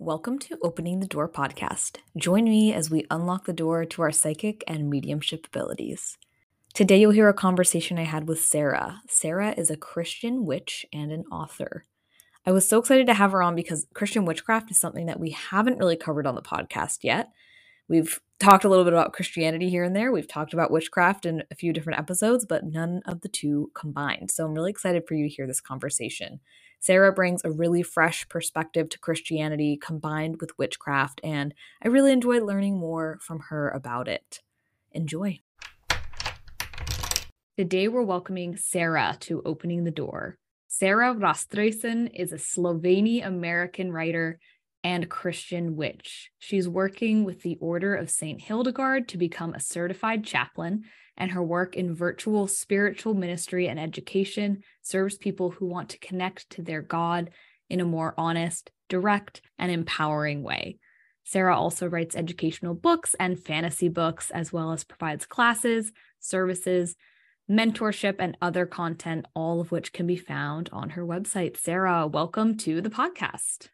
Welcome to Opening the Door podcast. Join me as we unlock the door to our psychic and mediumship abilities. Today, you'll hear a conversation I had with Sara. Sara is a Christian witch and an author. I was so excited to have her on because Christian witchcraft is something that we haven't really covered on the podcast yet. We've talked a little bit about Christianity here and there. We've talked about witchcraft in a few different episodes, but none of the two combined. So I'm really excited for you to hear this conversation. Sara brings a really fresh perspective to Christianity combined with witchcraft, and I really enjoyed learning more from her about it. Enjoy. Today, we're welcoming Sara to Opening the Door. Sara Raztresen is a Slovene American writer and Christian witch. She's working with the Order of St. Hildegard to become a certified chaplain, and her work in virtual spiritual ministry and education serves people who want to connect to their God in a more honest, direct, and empowering way. Sara also writes educational books and fantasy books, as well as provides classes, services, mentorship, and other content, all of which can be found on her website. Sara, welcome to the podcast.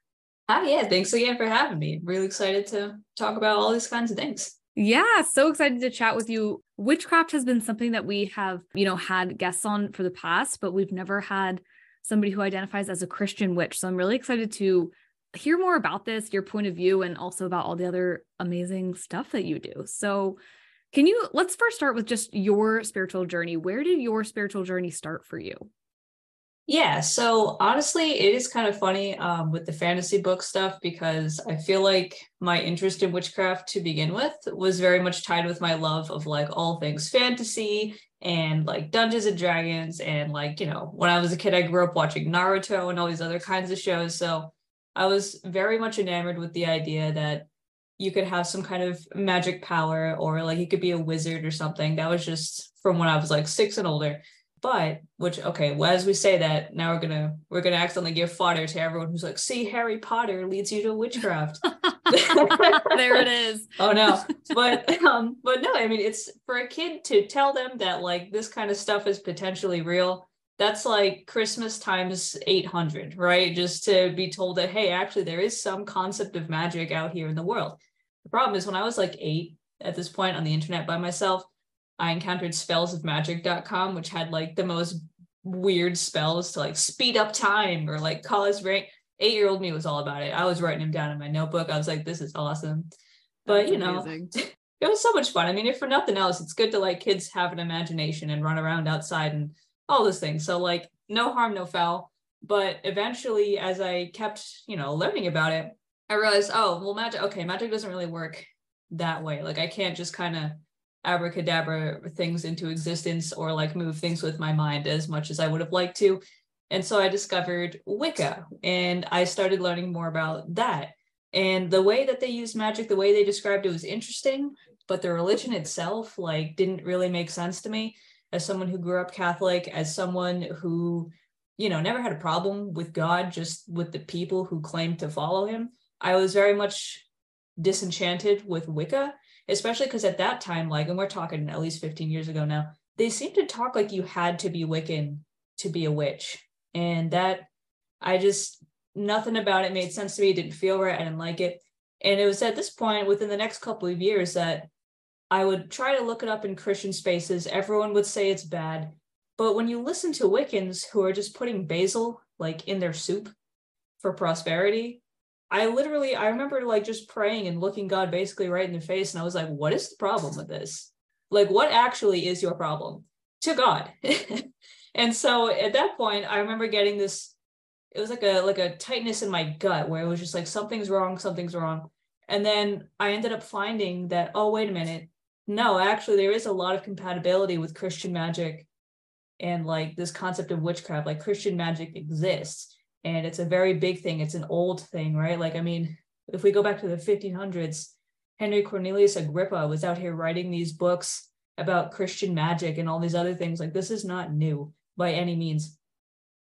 Hi, yeah, thanks again for having me. Really excited to talk about all these kinds of things. Yeah, so excited to chat with you. Witchcraft has been something that we have, you know, had guests on for the past, but we've never had somebody who identifies as a Christian witch. So I'm really excited to hear more about this, your point of view, and also about all the other amazing stuff that you do. So, can you let's first start with just your spiritual journey? Where did your spiritual journey start for you? Yeah, so honestly, it is kind of funny um, with the fantasy book stuff because I feel like my interest in witchcraft to begin with was very much tied with my love of like all things fantasy and like Dungeons and Dragons. And like, you know, when I was a kid, I grew up watching Naruto and all these other kinds of shows. So I was very much enamored with the idea that you could have some kind of magic power or like you could be a wizard or something. That was just from when I was like six and older but which okay well as we say that now we're gonna we're gonna accidentally give fodder to everyone who's like see harry potter leads you to witchcraft. There it is. Oh no. But um but no i mean it's for a kid to tell them that like this kind of stuff is potentially real that's like christmas times 800 right? Just to be told that hey actually there is some concept of magic out here in the world. The problem is when i was like eight at this point on the internet by myself I encountered spellsofmagic.com, which had like the most weird spells to like speed up time or like cause rank. Eight year old me was all about it. I was writing them down in my notebook. I was like, this is awesome. But That's you know, it was so much fun. I mean, if for nothing else, it's good to like kids have an imagination and run around outside and all those things. So like no harm, no foul. But eventually, as I kept, you know, learning about it, I realized, oh, well, magic, okay, magic doesn't really work that way. Like I can't just kind of abracadabra things into existence or like move things with my mind as much as I would have liked to. And so I discovered Wicca and I started learning more about that. And the way that they used magic, the way they described it was interesting, but the religion itself like didn't really make sense to me as someone who grew up Catholic, as someone who, you know, never had a problem with God, just with the people who claimed to follow him. I was very much disenchanted with Wicca especially because at that time, like, and we're talking at least 15 years ago now, they seemed to talk like you had to be Wiccan to be a witch. And that I just, nothing about it made sense to me. It didn't feel right. I didn't like it. And it was at this point within the next couple of years that I would try to look it up in Christian spaces. Everyone would say it's bad. But when you listen to Wiccans who are just putting basil like in their soup for prosperity, I literally I remember like just praying and looking God basically right in the face and I was like what is the problem with this? Like what actually is your problem to God? and so at that point I remember getting this it was like a like a tightness in my gut where it was just like something's wrong, something's wrong. And then I ended up finding that oh wait a minute. No, actually there is a lot of compatibility with Christian magic and like this concept of witchcraft like Christian magic exists and it's a very big thing. It's an old thing right? Like i mean if we go back to the 1500s henry cornelius agrippa was out here writing these books about christian magic and all these other things. Like this is not new by any means.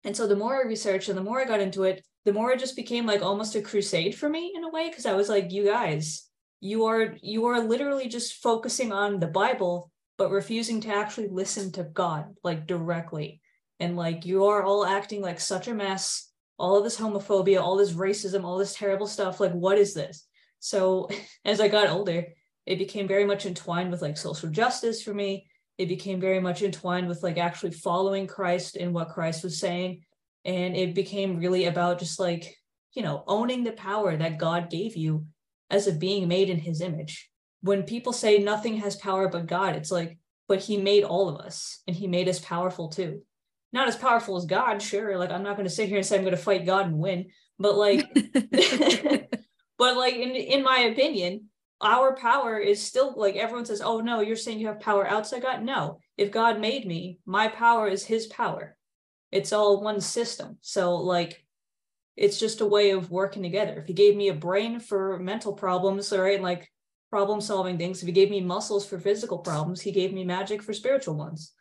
And so the more i researched and the more i got into it the more it just became like almost a crusade for me in a way because i was like you guys you are you are literally just focusing on the bible but refusing to actually listen to god like directly. And like you are all acting like such a mess all of this homophobia, all this racism, all this terrible stuff. Like, what is this? So as I got older, it became very much entwined with like social justice for me. It became very much entwined with like actually following Christ and what Christ was saying. And it became really about just like, you know, owning the power that God gave you as a being made in his image. When people say nothing has power but God, it's like, but he made all of us and he made us powerful too. Not as powerful as God, sure. Like, I'm not going to sit here and say I'm going to fight God and win, but like, but like, in, in my opinion, our power is still like everyone says, oh no, you're saying you have power outside God. No, if God made me, my power is his power. It's all one system. So, like, it's just a way of working together. If he gave me a brain for mental problems, all right, like problem solving things, if he gave me muscles for physical problems, he gave me magic for spiritual ones.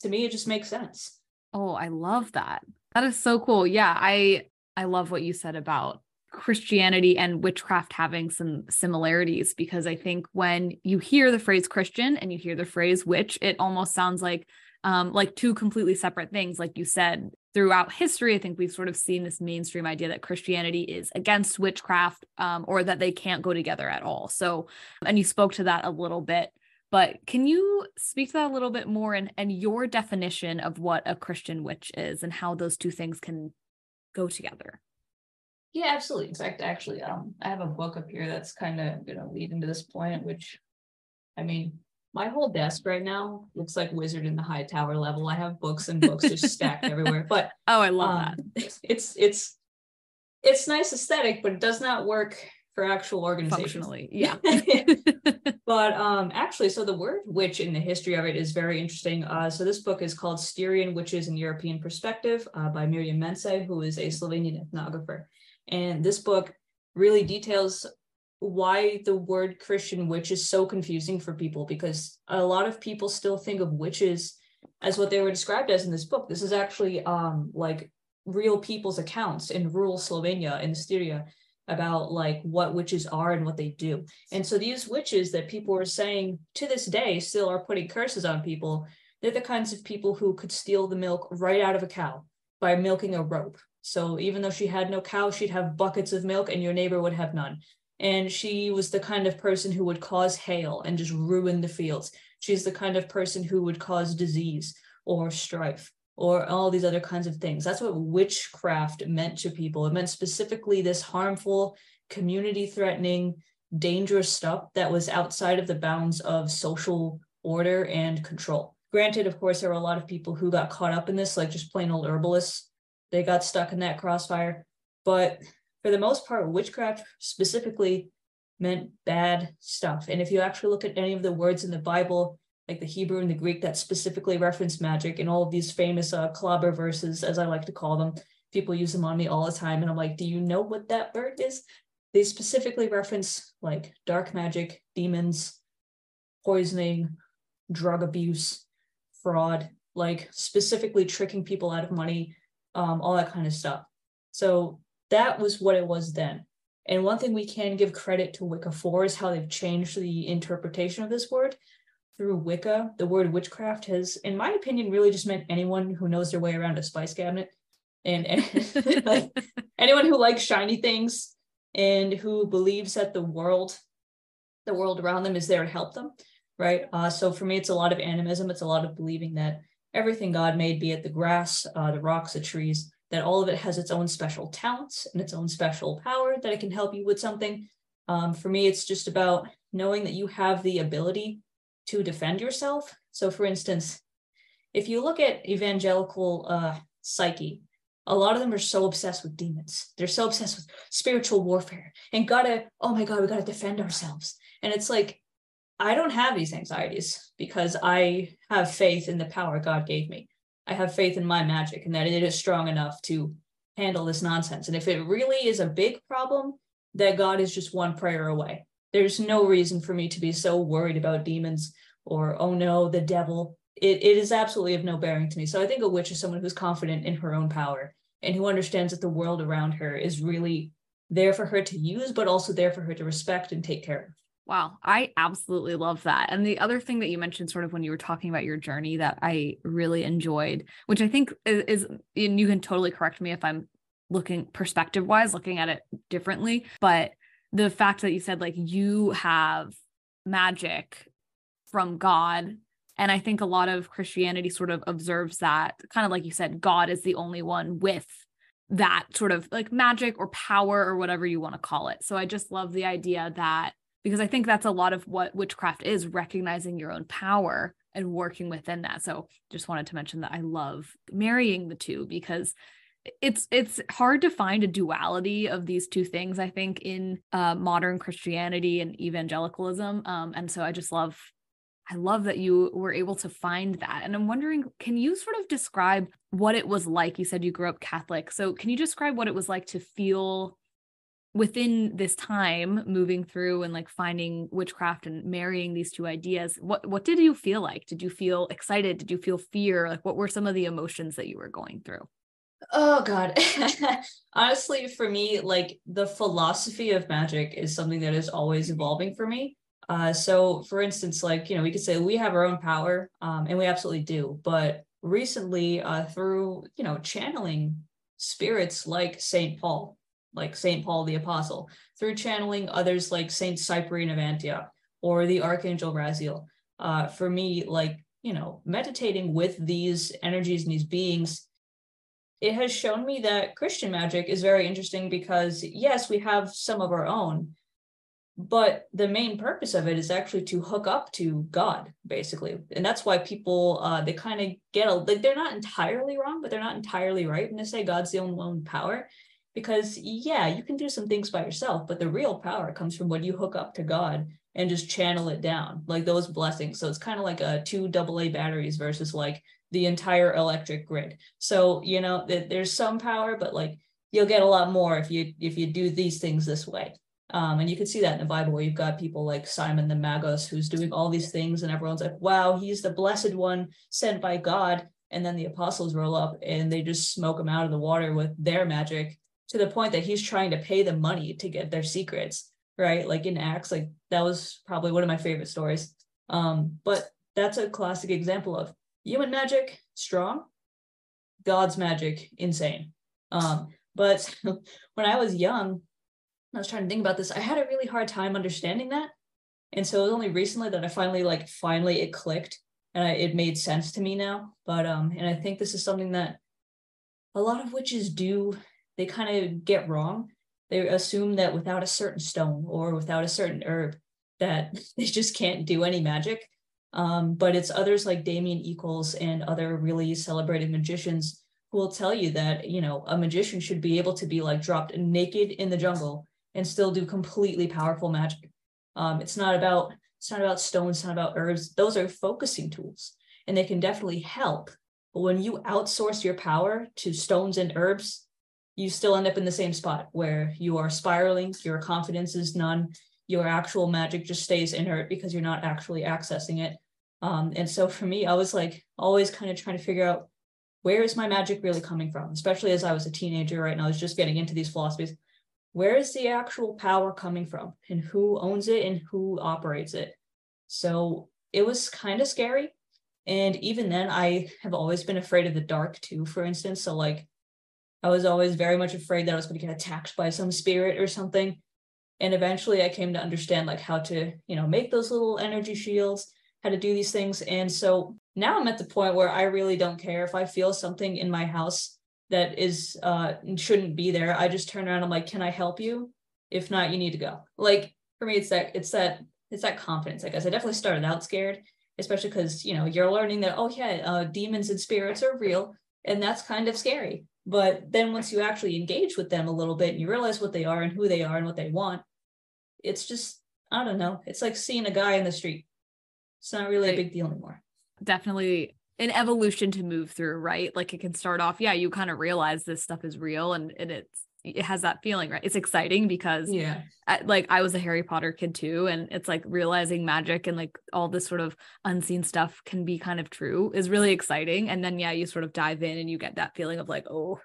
To me, it just makes sense. Oh, I love that. That is so cool. Yeah, I I love what you said about Christianity and witchcraft having some similarities because I think when you hear the phrase Christian and you hear the phrase witch, it almost sounds like um, like two completely separate things. Like you said, throughout history, I think we've sort of seen this mainstream idea that Christianity is against witchcraft um, or that they can't go together at all. So, and you spoke to that a little bit. But can you speak to that a little bit more and, and your definition of what a Christian witch is and how those two things can go together? Yeah, absolutely. In fact, actually, um, I have a book up here that's kind of going to lead into this point, which, I mean, my whole desk right now looks like Wizard in the High Tower level. I have books and books just stacked everywhere. But oh, I love um, that. It's it's it's nice aesthetic, but it does not work for actual organizations. Functionally, yeah. but um, actually, so the word witch in the history of it is very interesting. Uh, so this book is called Styrian Witches in European Perspective uh, by Mirjam Mencej, who is a Slovenian ethnographer. And this book really details why the word Christian witch is so confusing for people because a lot of people still think of witches as what they were described as in this book. This is actually um like real people's accounts in rural Slovenia in Styria about like what witches are and what they do. And so these witches that people are saying to this day still are putting curses on people. They're the kinds of people who could steal the milk right out of a cow by milking a rope. So even though she had no cow, she'd have buckets of milk and your neighbor would have none. And she was the kind of person who would cause hail and just ruin the fields. She's the kind of person who would cause disease or strife or all these other kinds of things. That's what witchcraft meant to people. It meant specifically this harmful, community threatening, dangerous stuff that was outside of the bounds of social order and control. Granted, of course, there were a lot of people who got caught up in this, like just plain old herbalists they got stuck in that crossfire. But for the most part, witchcraft specifically meant bad stuff. And if you actually look at any of the words in the Bible, like the Hebrew and the Greek that specifically reference magic and all of these famous uh, clobber verses, as I like to call them, people use them on me all the time. And I'm like, do you know what that word is? They specifically reference like dark magic, demons, poisoning, drug abuse, fraud, like specifically tricking people out of money, um, all that kind of stuff. So that was what it was then. And one thing we can give credit to Wicca for is how they've changed the interpretation of this word. Through Wicca, the word witchcraft has, in my opinion, really just meant anyone who knows their way around a spice cabinet. And, and like anyone who likes shiny things and who believes that the world, the world around them is there to help them. Right. Uh, so for me, it's a lot of animism. It's a lot of believing that everything God made, be it the grass, uh, the rocks, the trees, that all of it has its own special talents and its own special power that it can help you with something. Um, for me, it's just about knowing that you have the ability to defend yourself. So, for instance, if you look at evangelical uh, psyche, a lot of them are so obsessed with demons. They're so obsessed with spiritual warfare and gotta, oh my God, we gotta defend ourselves. And it's like, I don't have these anxieties because I have faith in the power God gave me. I have faith in my magic and that it is strong enough to handle this nonsense. And if it really is a big problem, that God is just one prayer away. There's no reason for me to be so worried about demons or, oh no, the devil. It, it is absolutely of no bearing to me. So I think a witch is someone who's confident in her own power and who understands that the world around her is really there for her to use, but also there for her to respect and take care of. Wow, I absolutely love that. And the other thing that you mentioned, sort of when you were talking about your journey, that I really enjoyed, which I think is, is and you can totally correct me if I'm looking perspective wise, looking at it differently. But the fact that you said like you have magic from God. And I think a lot of Christianity sort of observes that, kind of like you said, God is the only one with that sort of like magic or power or whatever you want to call it. So I just love the idea that because I think that's a lot of what witchcraft is recognizing your own power and working within that. So just wanted to mention that I love marrying the two because it's it's hard to find a duality of these two things i think in uh, modern christianity and evangelicalism. Um, and so i just love i love that you were able to find that. And i'm wondering can you sort of describe what it was like? You said you grew up catholic. So can you describe what it was like to feel within this time moving through and like finding witchcraft and marrying these two ideas what what did you feel like? Did you feel excited? Did you feel fear? Like what were some of the emotions that you were going through Oh God. Honestly, for me, like the philosophy of magic is something that is always evolving for me. Uh, so for instance, like, you know, we could say we have our own power, um, and we absolutely do. But recently, uh, through, you know, channeling spirits like Saint Paul, like Saint Paul the Apostle, through channeling others like Saint Cyprian of Antioch or the Archangel Raziel, uh, for me, like, you know, meditating with these energies and these beings it has shown me that Christian magic is very interesting because, yes, we have some of our own, but the main purpose of it is actually to hook up to God, basically. And that's why people, uh, they kind of get like, they're not entirely wrong, but they're not entirely right when they say God's the only one power. Because, yeah, you can do some things by yourself, but the real power comes from when you hook up to God and just channel it down, like those blessings. So it's kind of like a two AA batteries versus like the entire electric grid. So, you know, th- there's some power, but like you'll get a lot more if you if you do these things this way. Um, and you can see that in the Bible where you've got people like Simon the Magus who's doing all these things, and everyone's like, wow, he's the blessed one sent by God. And then the apostles roll up and they just smoke him out of the water with their magic to the point that he's trying to pay them money to get their secrets, right? Like in Acts, like that was probably one of my favorite stories. Um, but that's a classic example of human magic strong god's magic insane um but when i was young i was trying to think about this i had a really hard time understanding that and so it was only recently that i finally like finally it clicked and I, it made sense to me now but um and i think this is something that a lot of witches do they kind of get wrong they assume that without a certain stone or without a certain herb that they just can't do any magic um, but it's others like Damien Echols and other really celebrated magicians who will tell you that, you know, a magician should be able to be like dropped naked in the jungle and still do completely powerful magic. Um, it's not about it's not about stones, it's not about herbs. Those are focusing tools and they can definitely help. But when you outsource your power to stones and herbs, you still end up in the same spot where you are spiraling, your confidence is none, your actual magic just stays inert because you're not actually accessing it. Um, and so for me, I was like always kind of trying to figure out where is my magic really coming from, especially as I was a teenager, right? And I was just getting into these philosophies. Where is the actual power coming from and who owns it and who operates it? So it was kind of scary. And even then, I have always been afraid of the dark too, for instance. So, like, I was always very much afraid that I was going to get attacked by some spirit or something. And eventually, I came to understand, like, how to, you know, make those little energy shields how to do these things. And so now I'm at the point where I really don't care if I feel something in my house that is uh shouldn't be there. I just turn around. I'm like, can I help you? If not, you need to go. Like for me, it's that it's that it's that confidence. I guess I definitely started out scared, especially because you know you're learning that oh yeah, uh, demons and spirits are real, and that's kind of scary. But then once you actually engage with them a little bit and you realize what they are and who they are and what they want, it's just I don't know. It's like seeing a guy in the street it's not really a big deal anymore. Definitely an evolution to move through, right? Like it can start off, yeah, you kind of realize this stuff is real and, and it's it has that feeling, right? It's exciting because yeah, I, like I was a Harry Potter kid too, and it's like realizing magic and like all this sort of unseen stuff can be kind of true is really exciting. And then yeah, you sort of dive in and you get that feeling of like, oh,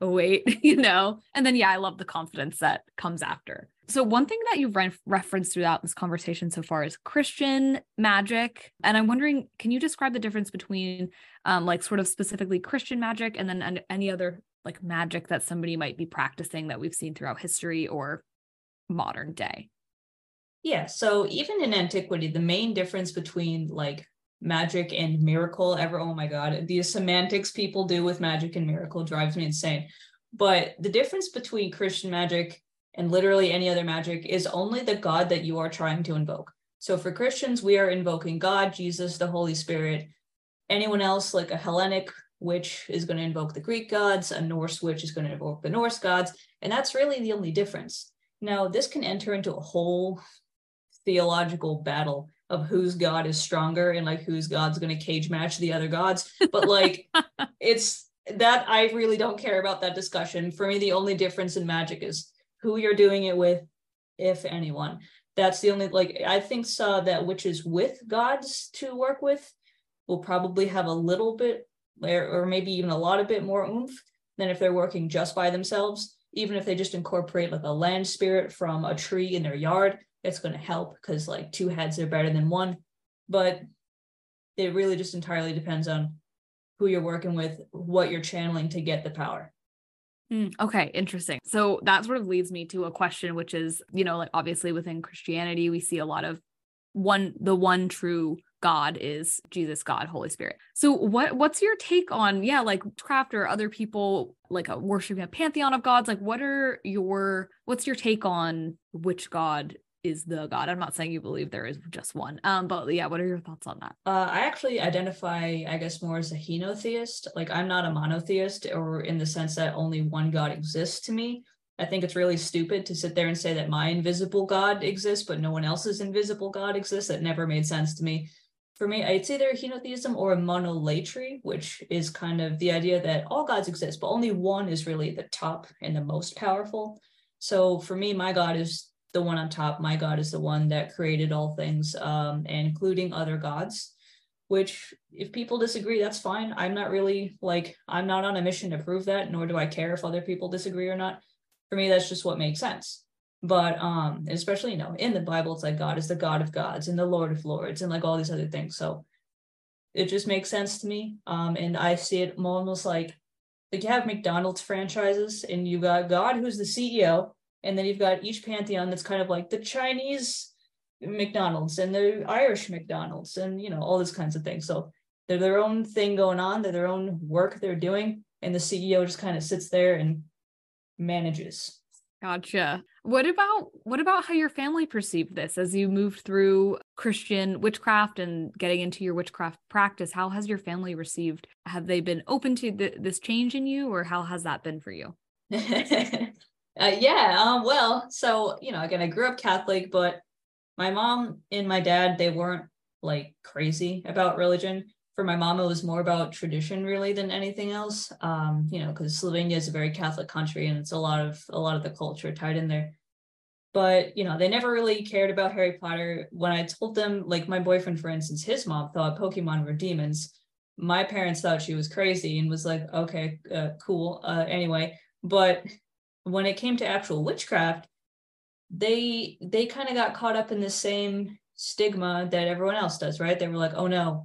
oh wait, you know. And then yeah, I love the confidence that comes after. So, one thing that you've re- referenced throughout this conversation so far is Christian magic. And I'm wondering, can you describe the difference between, um, like, sort of specifically Christian magic and then any other like magic that somebody might be practicing that we've seen throughout history or modern day? Yeah, so even in antiquity, the main difference between like magic and miracle ever, oh my god, the semantics people do with magic and miracle drives me insane. But the difference between Christian magic and literally any other magic is only the God that you are trying to invoke. So for Christians, we are invoking God, Jesus, the Holy Spirit. Anyone else, like a Hellenic witch, is going to invoke the Greek gods, a Norse witch is going to invoke the Norse gods. And that's really the only difference. Now, this can enter into a whole theological battle of whose god is stronger and like whose god's going to cage match the other gods. But like, it's that I really don't care about that discussion. For me, the only difference in magic is who you're doing it with, if anyone. That's the only like I think saw that witches with gods to work with will probably have a little bit or maybe even a lot of bit more oomph than if they're working just by themselves. Even if they just incorporate like a land spirit from a tree in their yard, it's going to help because like two heads are better than one. But it really just entirely depends on who you're working with, what you're channeling to get the power. Mm, okay, interesting. So that sort of leads me to a question, which is, you know, like obviously within Christianity, we see a lot of one, the one true God is Jesus, God, Holy Spirit. So what what's your take on, yeah, like craft or other people like a worshiping a pantheon of gods? Like what are your what's your take on which God is the god? I'm not saying you believe there is just one um but yeah what are your thoughts on that? Uh i actually identify i guess more as a henotheist. Like i'm not a monotheist or in the sense that only one god exists to me. I think it's really stupid to sit there and say that my invisible god exists but no one else's invisible god exists. That never made sense to me for me it's either henotheism or a monolatry which is kind of the idea that all gods exist but only one is really the top and the most powerful so for me my god is the one on top. My God is the one that created all things, um, including other gods. Which, if people disagree, that's fine. I'm not really like I'm not on a mission to prove that, nor do I care if other people disagree or not. For me, that's just what makes sense. But um, especially you know, in the Bible, it's like God is the God of gods and the Lord of lords and like all these other things. So it just makes sense to me. Um, and I see it almost like like you have McDonald's franchises, and you got God, who's the CEO, and then you've got each pantheon that's kind of like the Chinese McDonald's and the Irish McDonald's and you know all these kinds of things. So they're their own thing going on, they're their own work they're doing, and the CEO just kind of sits there and manages. Gotcha. What about what about how your family perceived this as you moved through Christian witchcraft and getting into your witchcraft practice? How has your family received? Have they been open to th- this change in you, or how has that been for you? Uh, yeah, um, well, so you know, again, I grew up Catholic, but my mom and my dad they weren't like crazy about religion. For my mom, it was more about tradition really than anything else. Um, you know, because Slovenia is a very Catholic country, and it's a lot of a lot of the culture tied in there. But you know, they never really cared about Harry Potter. When I told them, like my boyfriend, for instance, his mom thought Pokemon were demons. My parents thought she was crazy and was like, okay, uh, cool. Uh, anyway, but when it came to actual witchcraft, they they kind of got caught up in the same stigma that everyone else does, right? They were like, "Oh no,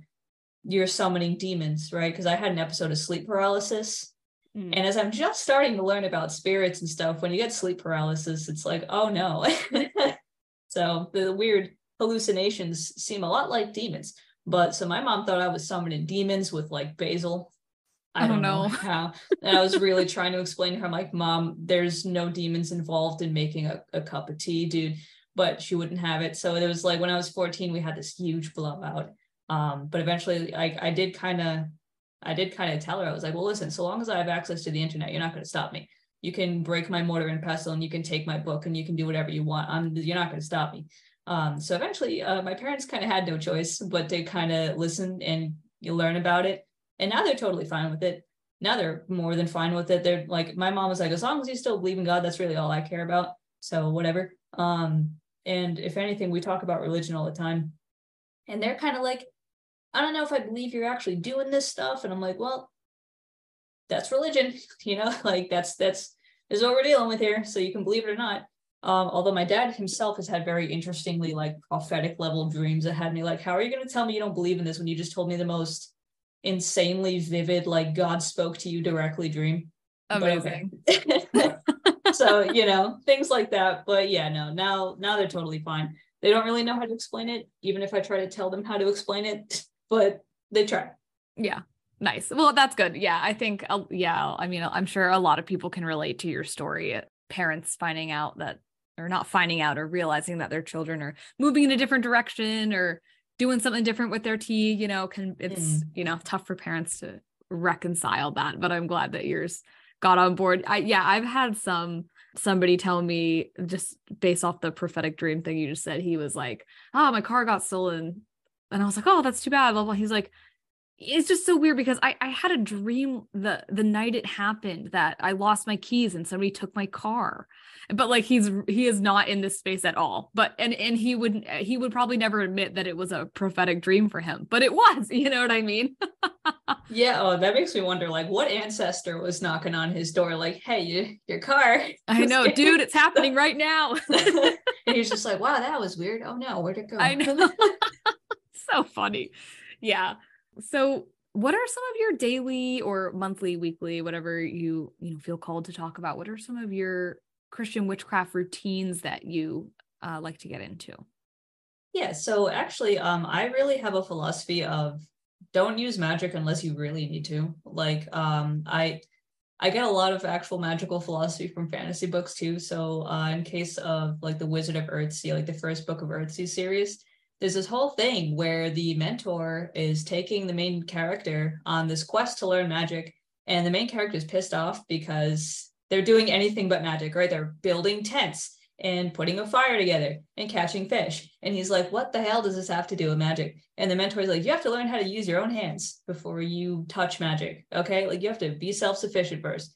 you're summoning demons," right? Because I had an episode of sleep paralysis. Mm. And as I'm just starting to learn about spirits and stuff, when you get sleep paralysis, it's like, oh no. so the weird hallucinations seem a lot like demons. But so my mom thought I was summoning demons with like basil I don't know how. And I was really trying to explain to her, I'm like, Mom, there's no demons involved in making a, a cup of tea, dude. But she wouldn't have it. So it was like when I was 14, we had this huge blowout. Um, but eventually I, I did kind of I did kind of tell her, I was like, well, listen, so long as I have access to the internet, you're not going to stop me. You can break my mortar and pestle and you can take my book and you can do whatever you want. I'm you're not going to stop me. Um, so eventually uh, my parents kind of had no choice but to kind of listen and you learn about it and now they're totally fine with it. Now they're more than fine with it. They're like, my mom was like, as long as you still believe in God, that's really all I care about. So whatever. Um, and if anything, we talk about religion all the time. And they're kind of like, I don't know if I believe you're actually doing this stuff. And I'm like, well, that's religion, you know, like that's that's is what we're dealing with here. So you can believe it or not. Um, although my dad himself has had very interestingly like prophetic level dreams that had me like, how are you going to tell me you don't believe in this when you just told me the most insanely vivid, like God spoke to you directly dream. Amazing. so, you know, things like that. But yeah, no, now now they're totally fine. They don't really know how to explain it, even if I try to tell them how to explain it, but they try. Yeah. Nice. Well, that's good. Yeah. I think, uh, yeah, I mean, I'm sure a lot of people can relate to your story. Parents finding out that, or not finding out, or realizing that their children are moving in a different direction or doing something different with their tea, you know, can, it's, mm. you know, tough for parents to reconcile that. But I'm glad that yours got on board. I, yeah, I've had some, somebody tell me just based off the prophetic dream thing you just said, he was like, oh, my car got stolen. And I was like, oh, that's too bad. He's like, it's just so weird because I, I had a dream the the night it happened that I lost my keys and somebody took my car. But like he's he is not in this space at all. But and and he would he would probably never admit that it was a prophetic dream for him. But it was, you know what I mean? yeah, oh that makes me wonder like what ancestor was knocking on his door like, "Hey, you, your car." I know, dude, it's happening right now. and he's just like, "Wow, that was weird. Oh no, where'd it go?" I know. so funny. Yeah. So what are some of your daily or monthly weekly whatever you you know feel called to talk about? What are some of your christian witchcraft routines that you uh, like to get into? Yeah so actually um i really have a philosophy of don't use magic unless you really need to. Like um i i get a lot of actual magical philosophy from fantasy books too. So uh in case of like the wizard of earthsea like the first book of earthsea series there's this whole thing where the mentor is taking the main character on this quest to learn magic and the main character is pissed off because they're doing anything but magic right? They're building tents and putting a fire together and catching fish. And he's like what the hell does this have to do with magic? And the mentor is like you have to learn how to use your own hands before you touch magic okay? Like you have to be self-sufficient first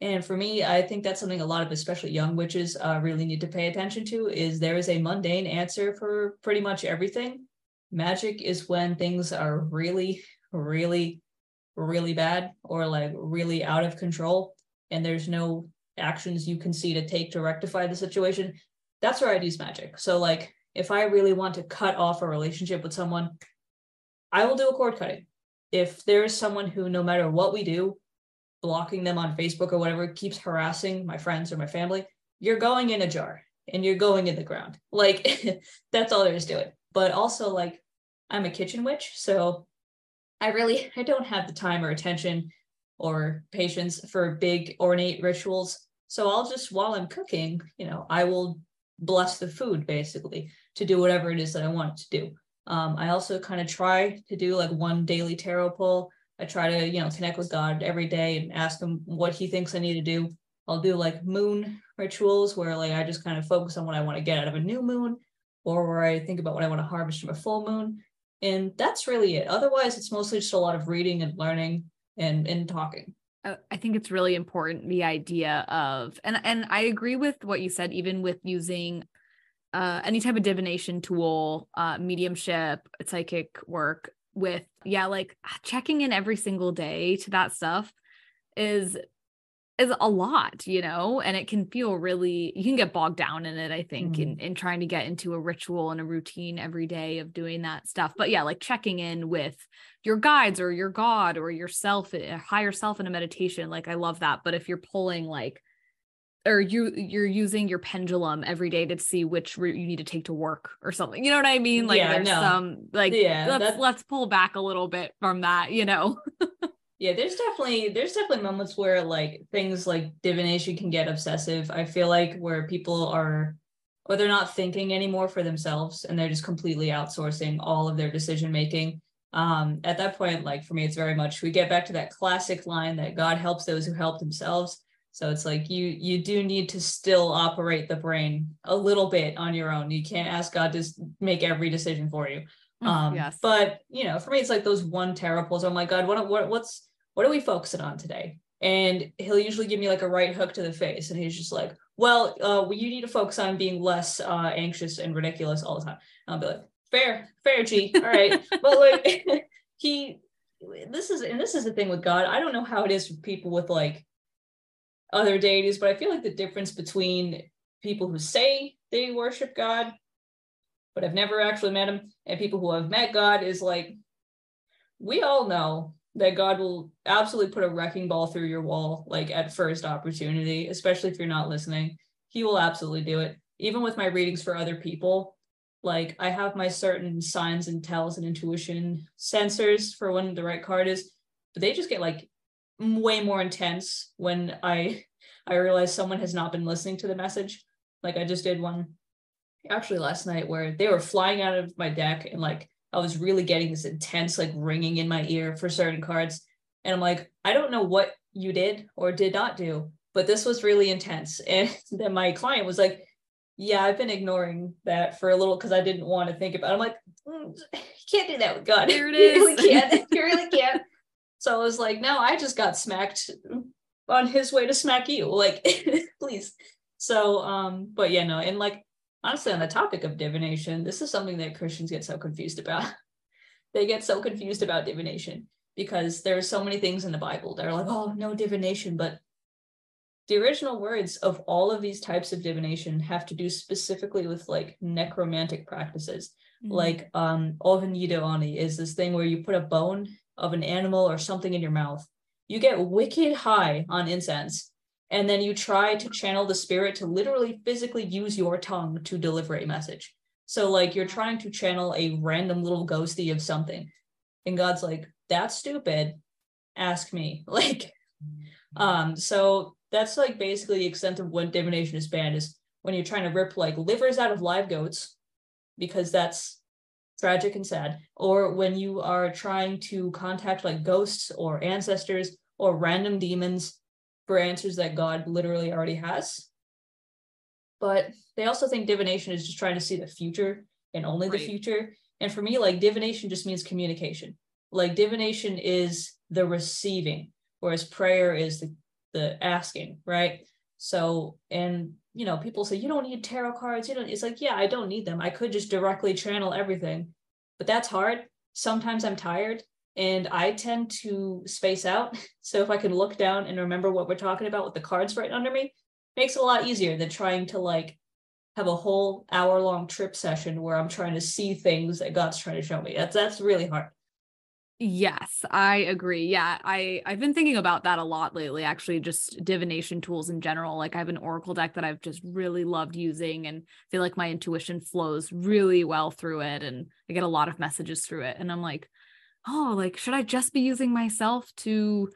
and for me, I think that's something a lot of especially young witches uh, really need to pay attention to is there is a mundane answer for pretty much everything. Magic is when things are really, really, really bad or like really out of control and there's no actions you can see to take to rectify the situation. That's where I'd use magic. So like if I really want to cut off a relationship with someone, I will do a cord cutting. If there's someone who no matter what we do, blocking them on Facebook or whatever keeps harassing my friends or my family, you're going in a jar and you're going in the ground. Like that's all there is to it. But also like I'm a kitchen witch, so I really I don't have the time or attention or patience for big ornate rituals. So I'll just while I'm cooking, you know, I will bless the food basically to do whatever it is that I want it to do. Um, I also kind of try to do like one daily tarot pull I try to, you know, connect with God every day and ask him what he thinks I need to do. I'll do like moon rituals where like I just kind of focus on what I want to get out of a new moon or where I think about what I want to harvest from a full moon. And that's really it. Otherwise, it's mostly just a lot of reading and learning and, and talking. I think it's really important the idea of and and I agree with what you said even with using uh, any type of divination tool, uh, mediumship, psychic work with yeah like checking in every single day to that stuff is is a lot you know? And it can feel really you can get bogged down in it i think mm. in, in trying to get into a ritual and a routine every day of doing that stuff. But yeah like checking in with your guides or your god or yourself a higher self in a meditation like i love that. But if you're pulling like or you you're using your pendulum every day to see which route you need to take to work or something. You know what I mean? Like yeah, there's no. some like yeah, let's that's... let's pull back a little bit from that, you know. yeah, there's definitely there's definitely moments where like things like divination can get obsessive. I feel like where people are or they're not thinking anymore for themselves and they're just completely outsourcing all of their decision making. Um, at that point, like for me, it's very much we get back to that classic line that God helps those who help themselves so it's like you you do need to still operate the brain a little bit on your own. You can't ask God to make every decision for you. Mm, um, yes. But you know, for me, it's like those one pulls. I'm like, God, what what what's what are we focusing on today? And he'll usually give me like a right hook to the face, and he's just like, well, uh, you need to focus on being less uh, anxious and ridiculous all the time. And I'll be like, fair, fair, G, all right. but like he, this is and this is the thing with God. I don't know how it is for people with like other deities, but I feel like the difference between people who say they worship God, but have never actually met him, and people who have met God is like, we all know that God will absolutely put a wrecking ball through your wall, like at first opportunity, especially if you're not listening. He will absolutely do it. Even with my readings for other people, like I have my certain signs and tells and intuition sensors for when the right card is, but they just get like way more intense when I I realize someone has not been listening to the message. Like I just did one actually last night where they were flying out of my deck and like I was really getting this intense like ringing in my ear for certain cards. And I'm like, I don't know what you did or did not do, but this was really intense. And then my client was like, Yeah, I've been ignoring that for a little because I didn't want to think about it. I'm like, mm, you can't do that with God. There it is. You really can't. you really can't. So I was like, no, I just got smacked on his way to smack you. Like, please. So um, but yeah, no, and like honestly, on the topic of divination, this is something that Christians get so confused about. they get so confused about divination because there are so many things in the Bible that are like, oh, no divination. But the original words of all of these types of divination have to do specifically with like necromantic practices. Mm-hmm. Like um Ovenyidoani is this thing where you put a bone of an animal or something in your mouth. You get wicked high on incense and then you try to channel the spirit to literally physically use your tongue to deliver a message. So like you're trying to channel a random little ghosty of something. And God's like, that's stupid. Ask me. Like um so that's like basically the extent of when divination is banned is when you're trying to rip like livers out of live goats because that's tragic and sad or when you are trying to contact like ghosts or ancestors or random demons for answers that God literally already has. But they also think divination is just trying to see the future and only right. the future. And for me, like divination just means communication. Like divination is the receiving, whereas prayer is the, the asking, right? So, and you know, people say you don't need tarot cards. You don't. It's like, yeah, I don't need them. I could just directly channel everything, but that's hard. Sometimes I'm tired and I tend to space out. So if I can look down and remember what we're talking about with the cards right under me, makes it a lot easier than trying to like have a whole hour long trip session where I'm trying to see things that God's trying to show me. That's that's really hard. Yes, I agree. Yeah, I I've been thinking about that a lot lately actually just divination tools in general. Like I have an oracle deck that I've just really loved using and feel like my intuition flows really well through it and I get a lot of messages through it and I'm like oh, like, should I just be using myself to,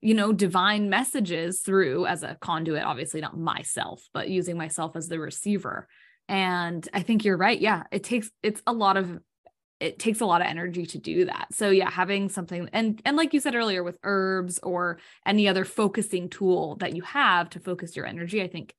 you know, divine messages through as a conduit? Obviously, not myself, but using myself as the receiver. And I think you're right. Yeah, it takes, it's a lot of, it takes a lot of energy to do that. So yeah, having something and and like you said earlier with herbs or any other focusing tool that you have to focus your energy, I think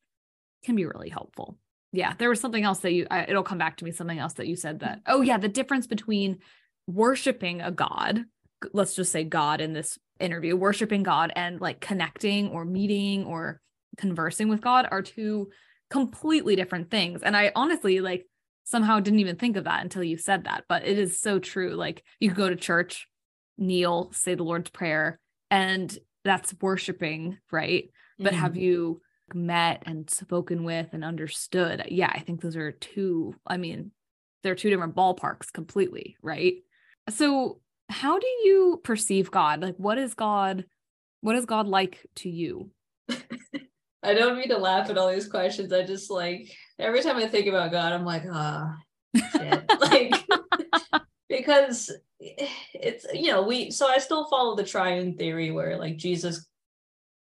can be really helpful. Yeah, there was something else that you I, it'll come back to me something else that you said that oh yeah, the difference between worshiping a god let's just say god in this interview worshiping god and like connecting or meeting or conversing with god are two completely different things and i honestly like somehow didn't even think of that until you said that but it is so true like you go to church kneel say the lord's prayer and that's worshiping right mm-hmm. but have mm-hmm. you met and spoken with and understood yeah i think those are two i mean they're two different ballparks completely right so, how do you perceive God? Like, what is God? What is God like to you? I don't mean to laugh at all these questions. I just like every time I think about God, I'm like, ah, shit. like, because it's, you know, we, so I still follow the triune theory where like Jesus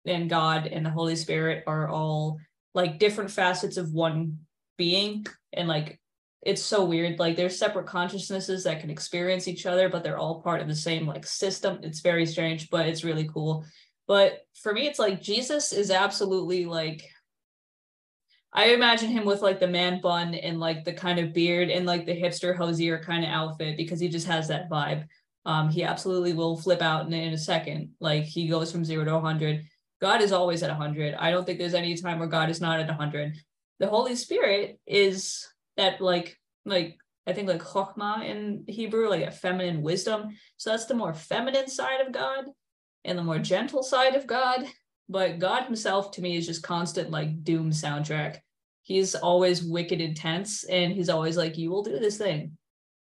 and God and the Holy Spirit are all like different facets of one being. And like it's so weird. Like there's separate consciousnesses that can experience each other, but they're all part of the same like system. It's very strange, but it's really cool. But for me, it's like Jesus is absolutely like I imagine him with like the man bun and like the kind of beard and like the hipster Hozier kind of outfit because he just has that vibe. Um, he absolutely will flip out in, in a second. Like he goes from zero to 100. God is always at 100. I don't think there's any time where God is not at 100. The Holy Spirit is that like like I think like chokhmah in Hebrew, like a feminine wisdom. So that's the more feminine side of God and the more gentle side of God. But God himself to me is just constant like doom soundtrack. He's always wicked intense and he's always like, you will do this thing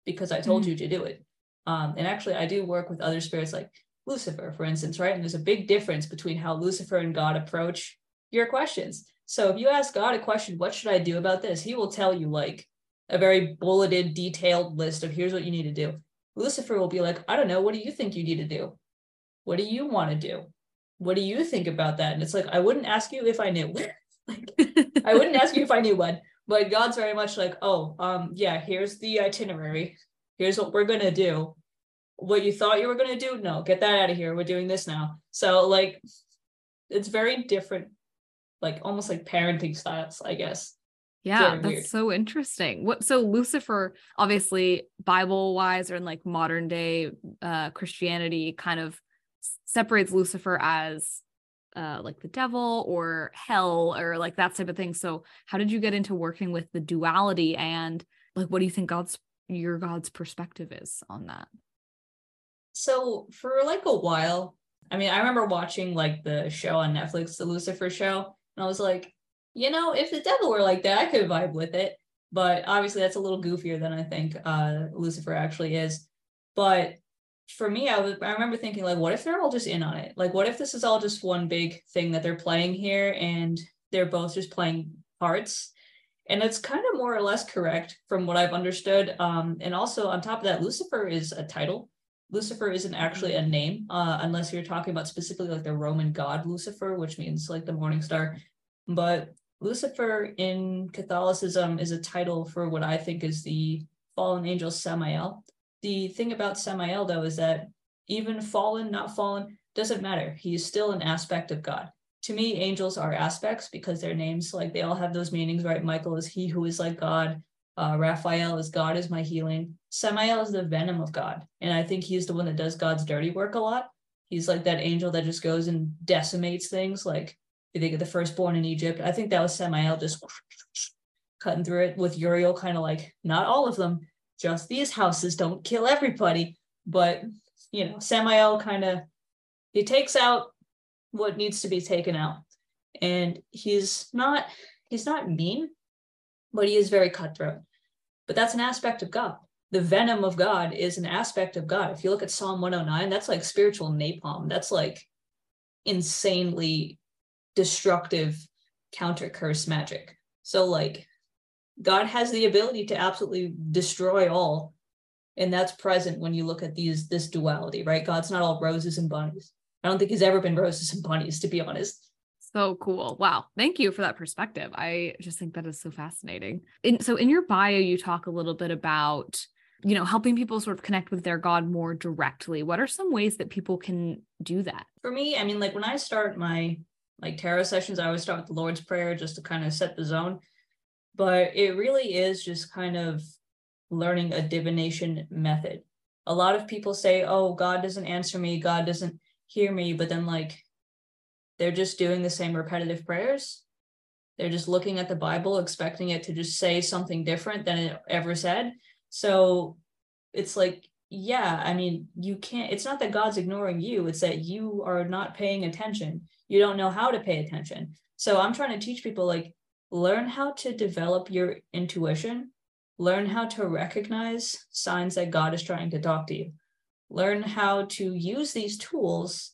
because I told mm. you to do it. Um, and actually I do work with other spirits like Lucifer, for instance, right? And there's a big difference between how Lucifer and God approach your questions. So if you ask God a question, what should I do about this? He will tell you like a very bulleted, detailed list of here's what you need to do. Lucifer will be like, I don't know, what do you think you need to do? What do you want to do? What do you think about that? And it's like, I wouldn't ask you if I knew. like, I wouldn't ask you if I knew what, but God's very much like, oh, um, yeah, here's the itinerary. Here's what we're gonna do. What you thought you were gonna do? No, get that out of here. We're doing this now. So like it's very different, like almost like parenting styles, I guess. Yeah, that's weird. so interesting. What so Lucifer, obviously, Bible wise or in like modern day uh Christianity, kind of separates Lucifer as uh like the devil or hell or like that type of thing. So how did you get into working with the duality and like what do you think God's your God's perspective is on that? So for like a while, I mean, I remember watching like the show on Netflix, the Lucifer show, and I was like, you know, if the devil were like that, I could vibe with it. But obviously, that's a little goofier than I think uh, Lucifer actually is. But for me, I was I remember thinking like, what if they're all just in on it? Like, what if this is all just one big thing that they're playing here, and they're both just playing parts? And it's kind of more or less correct from what I've understood. Um, and also on top of that, Lucifer is a title. Lucifer isn't actually a name, uh, unless you're talking about specifically like the Roman god Lucifer, which means like the morning star. But Lucifer in Catholicism is a title for what I think is the fallen angel Samael. The thing about Samael, though, is that even fallen, not fallen, doesn't matter. He is still an aspect of God. To me, angels are aspects because their names, like they all have those meanings, right? Michael is he who is like God. Uh, Raphael is God is my healing. Samael is the venom of God. And I think he's the one that does God's dirty work a lot. He's like that angel that just goes and decimates things. Like you think of the firstborn in Egypt. I think that was Samael just cutting through it with Uriel, kind of like, not all of them, just these houses don't kill everybody. But, you know, Samael kind of, he takes out what needs to be taken out. And he's not, he's not mean, but he is very cutthroat. But that's an aspect of God. The venom of God is an aspect of God. If you look at Psalm 109, that's like spiritual napalm. That's like insanely destructive counter curse magic. So like God has the ability to absolutely destroy all. And that's present when you look at these this duality, right? God's not all roses and bunnies. I don't think he's ever been roses and bunnies, to be honest. So cool. Wow. Thank you for that perspective. I just think that is so fascinating. In, so in your bio, you talk a little bit about, you know, helping people sort of connect with their God more directly. What are some ways that people can do that? For me, I mean, like when I start my like tarot sessions, I always start with the Lord's Prayer just to kind of set the zone. But it really is just kind of learning a divination method. A lot of people say, oh, God doesn't answer me, God doesn't hear me. But then, like, they're just doing the same repetitive prayers. They're just looking at the Bible, expecting it to just say something different than it ever said. So it's like, yeah, I mean, you can't, it's not that God's ignoring you, it's that you are not paying attention you don't know how to pay attention. So I'm trying to teach people like learn how to develop your intuition, learn how to recognize signs that God is trying to talk to you, learn how to use these tools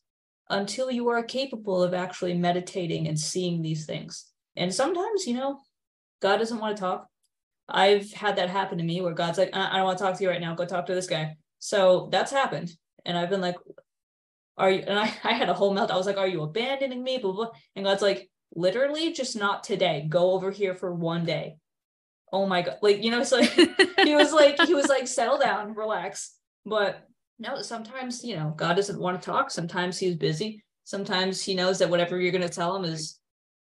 until you are capable of actually meditating and seeing these things. And sometimes, you know, God doesn't want to talk. I've had that happen to me where God's like, uh, I don't want to talk to you right now. Go talk to this guy. So that's happened. And I've been like, are you and I, I had a whole melt. I was like, Are you abandoning me? Blah, blah. And God's like, literally just not today. Go over here for one day. Oh my god. Like, you know, it's like he was like, he was like, settle down, relax. But no, sometimes, you know, God doesn't want to talk. Sometimes he's busy. Sometimes he knows that whatever you're gonna tell him is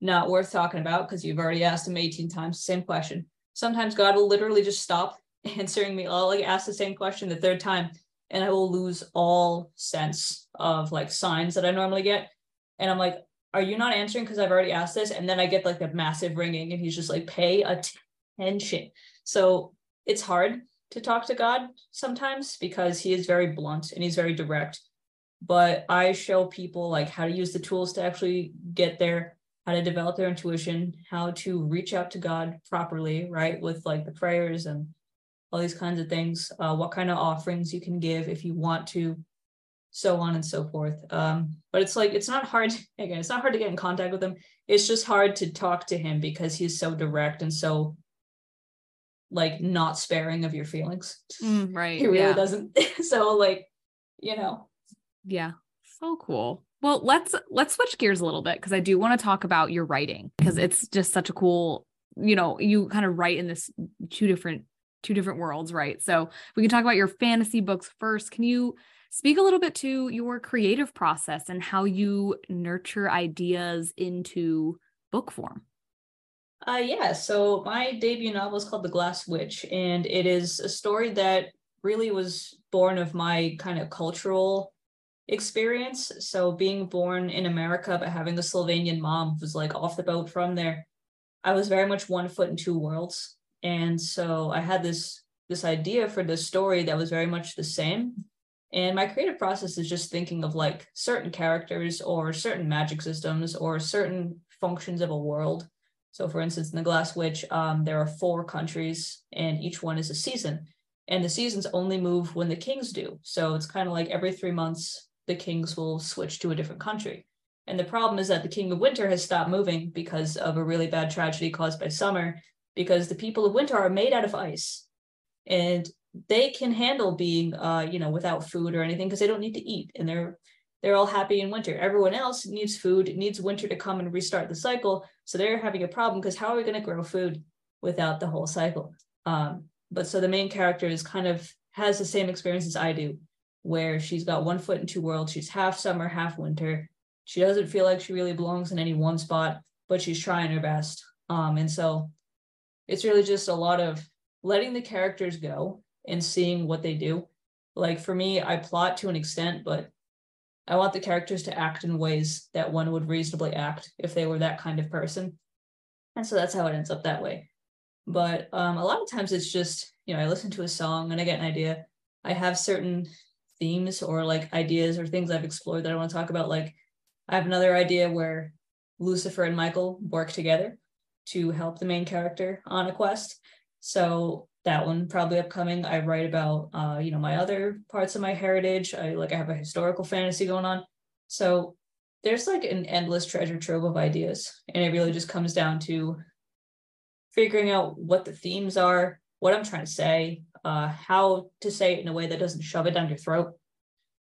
not worth talking about because you've already asked him 18 times the same question. Sometimes God will literally just stop answering me. I'll like ask the same question the third time and I will lose all sense of like signs that I normally get. And I'm like, are you not answering because I've already asked this? And then I get like the massive ringing and he's just like, pay attention. So it's hard to talk to God sometimes because he is very blunt and he's very direct. But I show people like how to use the tools to actually get there, how to develop their intuition, how to reach out to God properly, right? With like the prayers and all these kinds of things, uh, what kind of offerings you can give if you want to. So on and so forth. Um, but it's like it's not hard again, it's not hard to get in contact with him. It's just hard to talk to him because he's so direct and so like not sparing of your feelings. Mm, right. He really yeah. doesn't. so like, you know. Yeah. So cool. Well, let's let's switch gears a little bit because I do want to talk about your writing because it's just such a cool, you know, you kind of write in this two different two different worlds, right? So we can talk about your fantasy books first. Can you speak a little bit to your creative process and how you nurture ideas into book form? Uh, yeah, so my debut novel is called The Glass Witch, and it is a story that really was born of my kind of cultural experience. So being born in America but having a Slovenian mom was like off the boat from there. I was very much one foot in two worlds. And so I had this this idea for this story that was very much the same. And my creative process is just thinking of like certain characters or certain magic systems or certain functions of a world. So for instance, in the Glass Witch, um, there are four countries and each one is a season. And the seasons only move when the kings do. So it's kind of like every three months, the kings will switch to a different country. And the problem is that the king of winter has stopped moving because of a really bad tragedy caused by summer, because the people of winter are made out of ice. And they can handle being uh, you know, without food or anything because they don't need to eat and they're they're all happy in winter. Everyone else needs food, needs winter to come and restart the cycle. So they're having a problem because how are we going to grow food without the whole cycle? Um, but so the main character is kind of has the same experience as I do, where she's got one foot in two worlds. She's half summer, half winter. She doesn't feel like she really belongs in any one spot, but she's trying her best. Um, and so it's really just a lot of letting the characters go and seeing what they do. Like for me, I plot to an extent, but I want the characters to act in ways that one would reasonably act if they were that kind of person. And so that's how it ends up that way. But um, a lot of times it's just, you know, I listen to a song and I get an idea. I have certain themes or like ideas or things I've explored that I want to talk about. Like I have another idea where Lucifer and Michael work together to help the main character on a quest. So that one probably upcoming. I write about uh, you know, my other parts of my heritage. I like I have a historical fantasy going on. So there's like an endless treasure trove of ideas. And it really just comes down to figuring out what the themes are, what I'm trying to say, uh, how to say it in a way that doesn't shove it down your throat,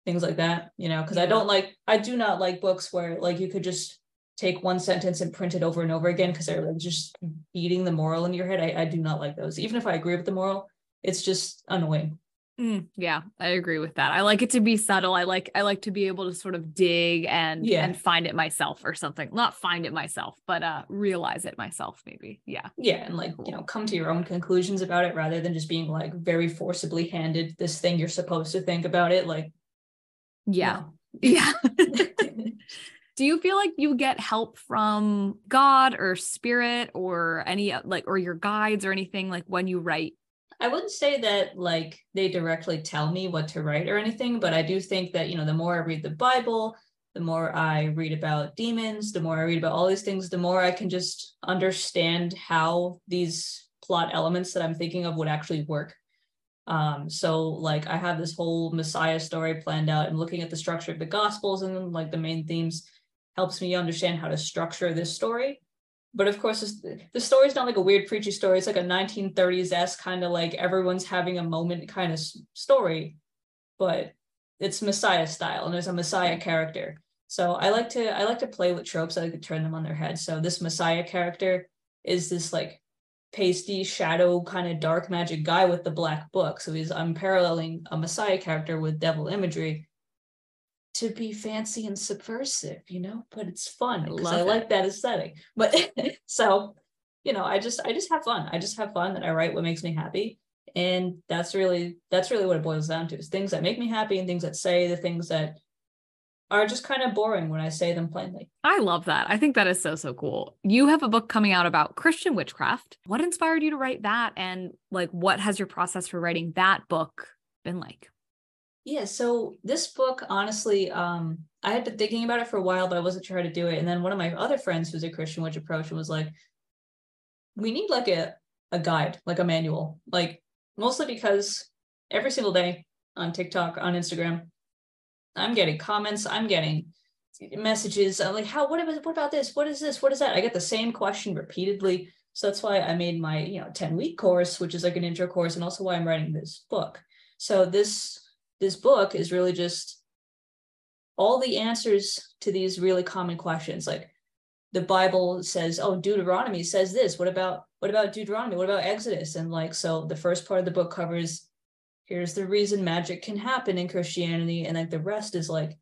things like that, you know, because. I don't like, I do not like books where like you could just take one sentence and print it over and over again because they're like just beating the moral in your head. I, I do not like those. Even if I agree with the moral, it's just annoying. Mm, yeah, I agree with that. I like it to be subtle. I like I like to be able to sort of dig and yeah. and find it myself or something. Not find it myself, but uh realize it myself maybe. Yeah. Yeah, and like, cool. you know, come to your own conclusions about it rather than just being like very forcibly handed this thing you're supposed to think about it like Yeah. Yeah. do you feel like you get help from god or spirit or any uh, like or your guides or anything like when you write? I wouldn't say that like they directly tell me what to write or anything but i do think that you know the more i read the bible the more i read about demons the more i read about all these things the more i can just understand how these plot elements that i'm thinking of would actually work. Um so like i have this whole messiah story planned out. And looking at the structure of the gospels and like the main themes helps me understand how to structure this story. But of course, the story is not like a weird preachy story. It's like a 1930s s kind of like everyone's having a moment kind of story, but it's Messiah style, and there's a Messiah character. So I like to I like to play with tropes. I like to turn them on their head. So this Messiah character is this like pasty shadow kind of dark magic guy with the black book. So he's I'm paralleling a Messiah character with devil imagery to be fancy and subversive, you know, but it's fun because I, I like that aesthetic. But so, you know, I just I just have fun. I just have fun and I write what makes me happy. And that's really that's really what it boils down to is things that make me happy and things that say the things that are just kind of boring when I say them plainly. I love that. I think that is so, so cool. You have a book coming out about Christian witchcraft. What inspired you to write that? And like, what has your process for writing that book been like? Yeah, so this book, honestly, um, I had been thinking about it for a while, but I wasn't sure how to do it. And then one of my other friends who's a Christian witch approached and was like, we need like a, a guide, like a manual, like mostly because every single day on TikTok, on Instagram, I'm getting comments, I'm getting messages I'm like how what about what about this? What is this? What is that? I get the same question repeatedly. So that's why i made my you know 10 week course which is like an intro course and also why i'm writing this book. So this this book is really just all the answers to these really common questions. Like the bible says oh deuteronomy says this. What about what about deuteronomy? What about exodus? And like so the first part of the book covers here's the reason magic can happen in christianity and like the rest is like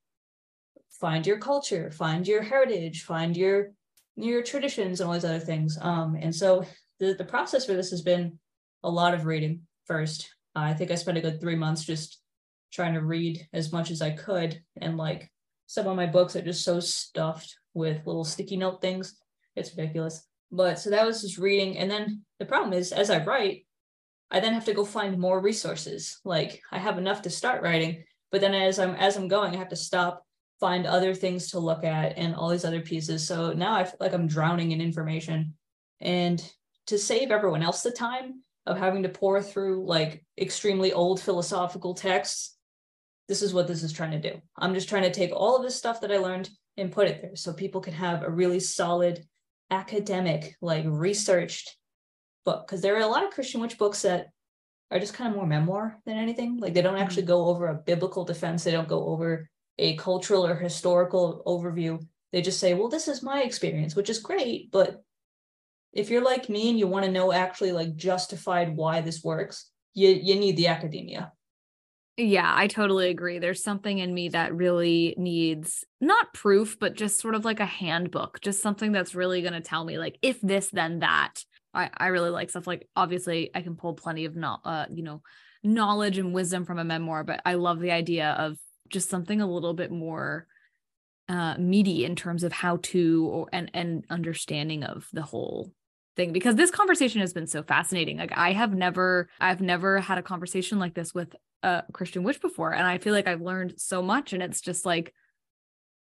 find your culture find your heritage find your your traditions and all these other things. Um and so the, the process for this has been a lot of reading first. Uh, i think i spent a good three months just trying to read as much as i could. And like some of my books are just so stuffed with little sticky note things. It's ridiculous. But so that was just reading. And then the problem is as i write i then have to go find more resources. Like i have enough to start writing but then as i'm as i'm going i have to stop find other things to look at and all these other pieces. So now I feel like I'm drowning in information. And to save everyone else the time of having to pour through like extremely old philosophical texts, this is what this is trying to do. I'm just trying to take all of this stuff that I learned and put it there so people can have a really solid academic, like researched book. Because there are a lot of Christian witch books that are just kind of more memoir than anything. Like they don't actually mm-hmm. go over a biblical defense, they don't go over a cultural or historical overview. They just say, well, this is my experience, which is great. But if you're like me and you want to know actually like justified why this works, you you need the academia. Yeah, I totally agree. There's something in me that really needs not proof, but just sort of like a handbook, just something that's really going to tell me like if this then that. I I really like stuff like obviously I can pull plenty of not uh you know knowledge and wisdom from a memoir, but I love the idea of just something a little bit more uh meaty in terms of how to or, and and understanding of the whole thing because this conversation has been so fascinating like i have never i've never had a conversation like this with a christian witch before and i feel like i've learned so much and it's just like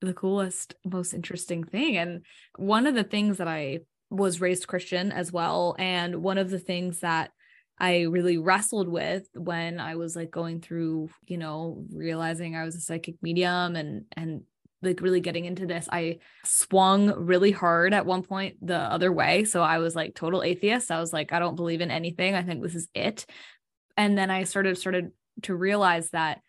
the coolest most interesting thing and one of the things that i was raised christian as well and one of the things that I really wrestled with when I was like going through, you know, realizing I was a psychic medium and and like really getting into this. I swung really hard at one point the other way. So I was like total atheist. I was like, I don't believe in anything. I think this is it. And then I sort started started to realize that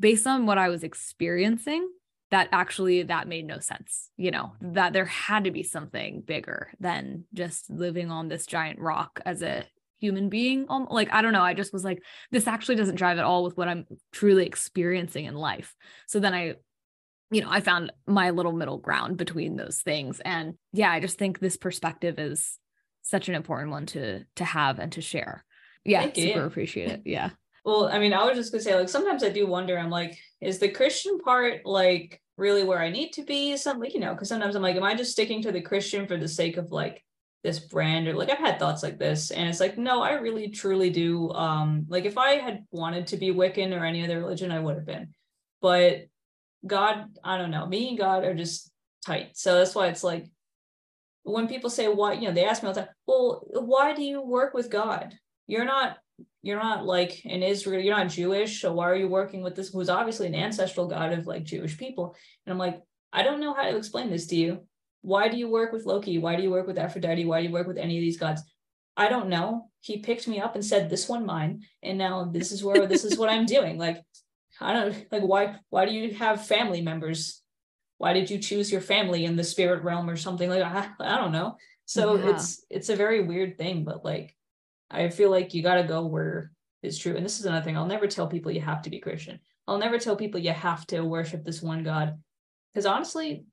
based on what I was experiencing, that actually that made no sense you know that there had to be something bigger than just living on this giant rock as a human being. Like i don't know i just was like this actually doesn't drive at all with what i'm truly experiencing in life. So then i you know i found my little middle ground between those things. And yeah i just think this perspective is such an important one to to have and to share. Yeah Thank super you. appreciate it. Yeah well i mean i was just gonna say like sometimes i do wonder i'm like is the christian part like really where i need to be? Something you know because sometimes i'm like am i just sticking to the christian for the sake of like this brand? Or like I've had thoughts like this and it's like no I really truly do um like if I had wanted to be Wiccan or any other religion I would have been. But God I don't know me and God are just tight. So that's why it's like when people say why you know they ask me all the time well why do you work with God? You're not you're not like in Israel you're not Jewish so why are you working with this who's obviously an ancestral God of like Jewish people and I'm like I don't know how to explain this to you why do you work with Loki? Why do you work with Aphrodite? Why do you work with any of these gods? I don't know. He picked me up and said, "This one mine," and now this is where this is what I'm doing. Like, I don't like why. Why do you have family members? Why did you choose your family in the spirit realm or something like? I, I don't know. So yeah. it's it's a very weird thing, but like, I feel like you got to go where it's true. And this is another thing. I'll never tell people you have to be Christian. I'll never tell people you have to worship this one God, because honestly,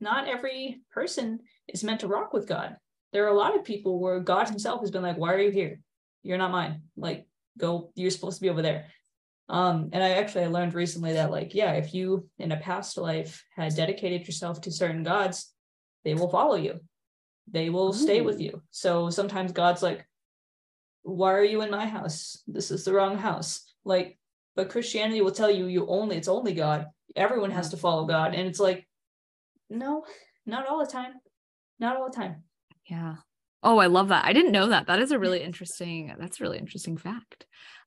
not every person is meant to rock with God. There are a lot of people where God himself has been like, why are you here? You're not mine. Like, go, you're supposed to be over there. Um, and I actually I learned recently that like, yeah, if you in a past life had dedicated yourself to certain gods, they will follow you. They will Ooh. stay with you. So sometimes God's like, why are you in my house? This is the wrong house. Like, but Christianity will tell you you only it's only God. Everyone has to mm. follow God. And it's like, no, not all the time. Not all the time. Yeah. Oh, I love that. I didn't know that. That is a really interesting, that's a really interesting fact.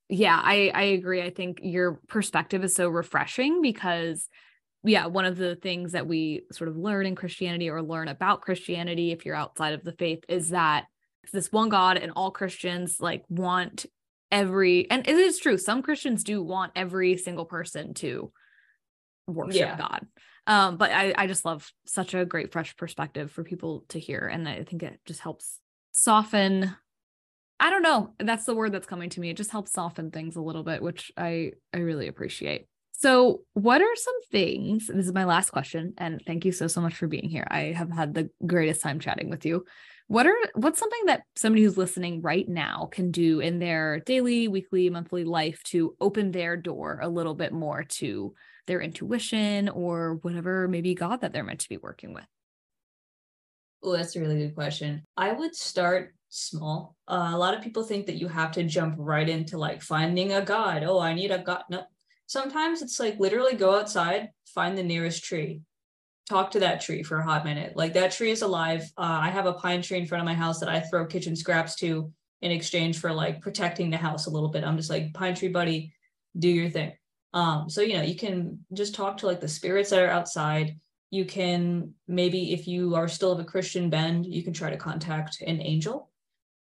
Yeah, I I agree. I think your perspective is so refreshing because yeah, one of the things that we sort of learn in Christianity or learn about Christianity if you're outside of the faith is that this one God and all Christians like want every and it is true some Christians do want every single person to worship yeah. God. Um, but I, I just love such a great fresh perspective for people to hear. And I think it just helps soften. I don't know. That's the word that's coming to me. It just helps soften things a little bit, which I I really appreciate. So, what are some things? This is my last question, and thank you so so much for being here. I have had the greatest time chatting with you. What are what's something that somebody who's listening right now can do in their daily, weekly, monthly life to open their door a little bit more to their intuition or whatever maybe God that they're meant to be working with? Oh, that's a really good question. I would start small. Uh, a lot of people think that you have to jump right into like finding a God. Oh, I need a God. No, sometimes it's like literally go outside, find the nearest tree, talk to that tree for a hot minute. Like that tree is alive. Uh, I have a pine tree in front of my house that I throw kitchen scraps to in exchange for like protecting the house a little bit. I'm just like, pine tree buddy, do your thing. Um, so you know, you can just talk to like the spirits that are outside. You can maybe, if you are still of a Christian bend, you can try to contact an angel,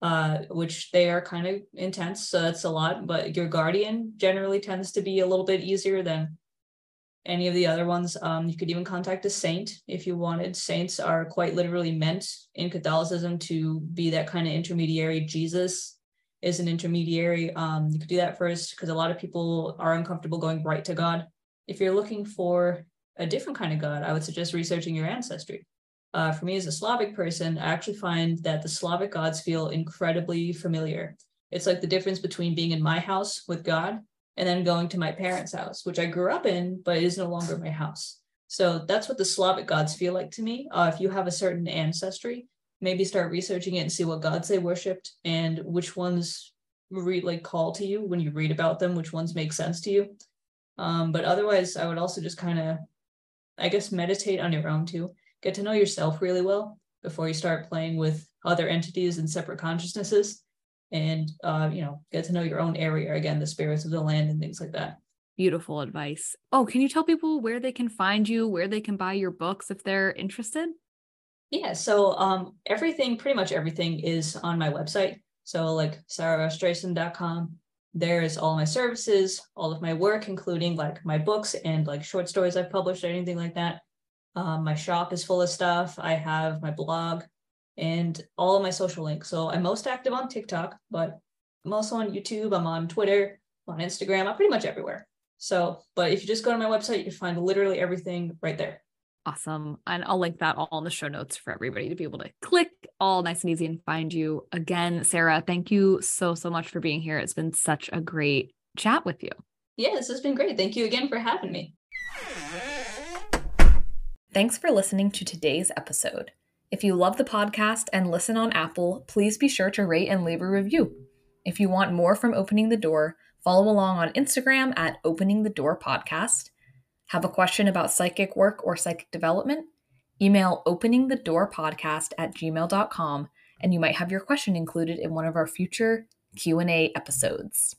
uh, which they are kind of intense. So that's a lot. But your guardian generally tends to be a little bit easier than any of the other ones. Um, you could even contact a saint if you wanted. Saints are quite literally meant in Catholicism to be that kind of intermediary. Jesus is an intermediary. Um, you could do that first because a lot of people are uncomfortable going right to God. If you're looking for a different kind of God, I would suggest researching your ancestry. Uh, for me as a Slavic person, I actually find that the Slavic gods feel incredibly familiar. It's like the difference between being in my house with God and then going to my parents' house, which I grew up in, but is no longer my house. So that's what the Slavic gods feel like to me. Uh, if you have a certain ancestry, maybe start researching it and see what gods they worshipped and which ones read like call to you when you read about them, which ones make sense to you. Um, but otherwise, I would also just kind of, I guess, meditate on your own too. Get to know yourself really well before you start playing with other entities and separate consciousnesses, and uh, you know, get to know your own area again, the spirits of the land and things like that. Beautiful advice. Oh, can you tell people where they can find you, where they can buy your books if they're interested? Yeah, so um, everything, pretty much everything is on my website. So like sararaztresen.com, there's all my services, all of my work, including like my books and like short stories I've published or anything like that. Um, my shop is full of stuff. I have my blog and all of my social links. So I'm most active on TikTok, but I'm also on YouTube. I'm on Twitter, on Instagram. I'm pretty much everywhere. So, but if you just go to my website, you can find literally everything right there. Awesome. And I'll link that all in the show notes for everybody to be able to click all nice and easy and find you. Again, Sara, thank you so, so much for being here. It's been such a great chat with you. Yeah, this has been great. Thank you again for having me. Thanks for listening to today's episode. If you love the podcast and listen on Apple, please be sure to rate and leave a review. If you want more from Opening the Door, follow along on Instagram at Opening the Door Podcast have a question about psychic work or psychic development? Email openingthedoorpodcast at gmail.com and you might have your question included in one of our future Q&A episodes.